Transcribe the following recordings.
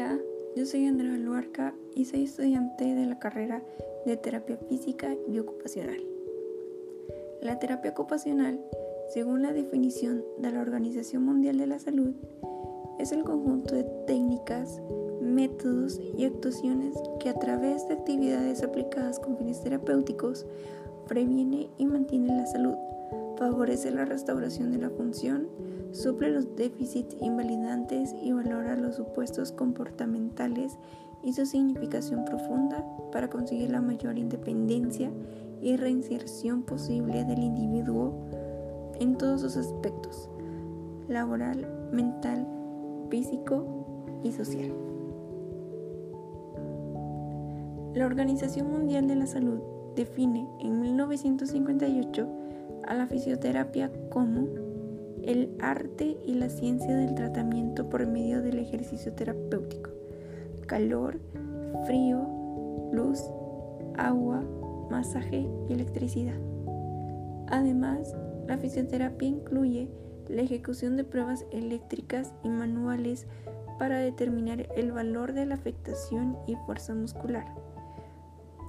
Hola, yo soy Andrea Luarca y soy estudiante de la carrera de terapia física y ocupacional. La terapia ocupacional, según la definición de la Organización Mundial de la Salud, es el conjunto de técnicas, métodos y actuaciones que a través de actividades aplicadas con fines terapéuticos previene y mantiene la salud, favorece la restauración de la función, suple los déficits invalidantes y valora los supuestos comportamentales y su significación profunda para conseguir la mayor independencia y reinserción posible del individuo en todos sus aspectos, laboral, mental, físico y social. La Organización Mundial de la Salud define en 1958 a la fisioterapia como el arte y la ciencia del tratamiento por medio del ejercicio terapéutico. Calor, frío, luz, agua, masaje y electricidad. Además, la fisioterapia incluye la ejecución de pruebas eléctricas y manuales para determinar el valor de la afectación y fuerza muscular.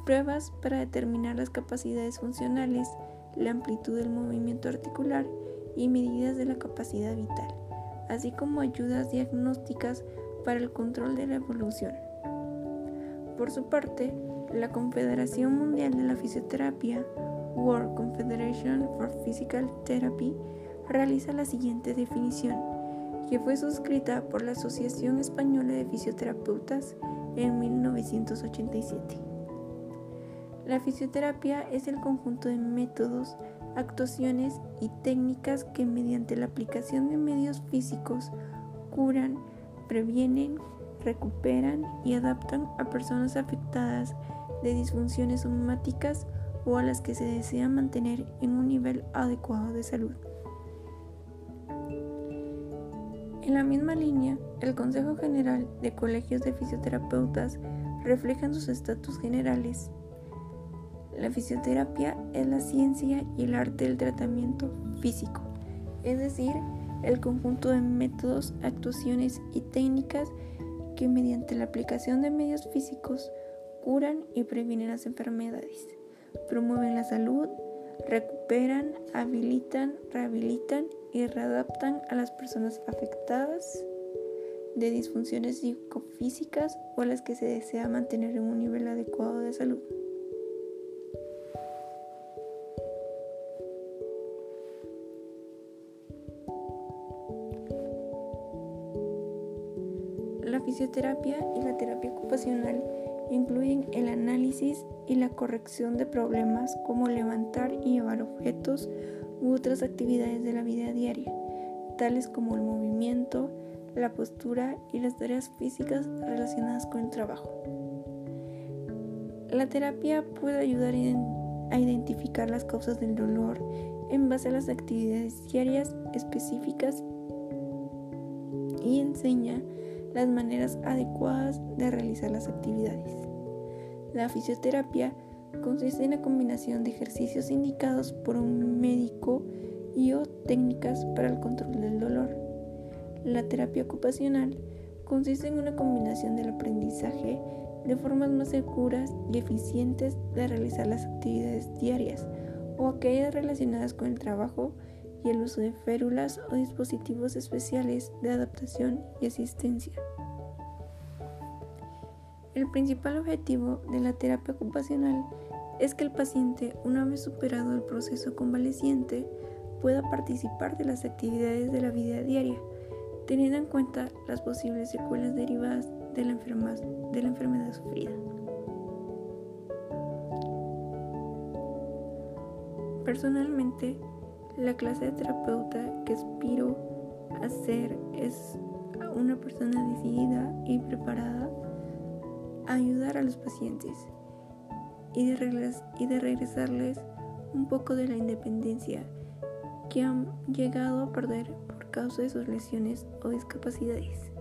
Pruebas para determinar las capacidades funcionales, la amplitud del movimiento articular y medidas de la capacidad vital, así como ayudas diagnósticas para el control de la evolución. Por su parte, la Confederación Mundial de la Fisioterapia, World Confederation for Physical Therapy, realiza la siguiente definición, que fue suscrita por la Asociación Española de Fisioterapeutas en 1987. La fisioterapia es el conjunto de métodos, actuaciones y técnicas que mediante la aplicación de medios físicos curan, previenen, recuperan y adaptan a personas afectadas de disfunciones somáticas o a las que se desea mantener en un nivel adecuado de salud. En la misma línea, el Consejo General de Colegios de Fisioterapeutas refleja en sus estatus generales la fisioterapia es la ciencia y el arte del tratamiento físico, es decir, el conjunto de métodos, actuaciones y técnicas que mediante la aplicación de medios físicos curan y previenen las enfermedades, promueven la salud, recuperan, habilitan, rehabilitan y readaptan a las personas afectadas de disfunciones psicofísicas o a las que se desea mantener en un nivel adecuado de salud. La fisioterapia y la terapia ocupacional incluyen el análisis y la corrección de problemas como levantar y llevar objetos u otras actividades de la vida diaria, tales como el movimiento, la postura y las tareas físicas relacionadas con el trabajo. La terapia puede ayudar a identificar las causas del dolor en base a las actividades diarias específicas y enseña las maneras adecuadas de realizar las actividades. La fisioterapia consiste en la combinación de ejercicios indicados por un médico y o técnicas para el control del dolor. La terapia ocupacional consiste en una combinación del aprendizaje de formas más seguras y eficientes de realizar las actividades diarias o aquellas relacionadas con el trabajo y el uso de férulas o dispositivos especiales de adaptación y asistencia. El principal objetivo de la terapia ocupacional es que el paciente, una vez superado el proceso convaleciente, pueda participar de las actividades de la vida diaria, teniendo en cuenta las posibles secuelas derivadas de la, enfermedad sufrida. Personalmente, la clase de terapeuta que aspiro a ser es una persona decidida y preparada a ayudar a los pacientes y de, y de regresarles un poco de la independencia que han llegado a perder por causa de sus lesiones o discapacidades.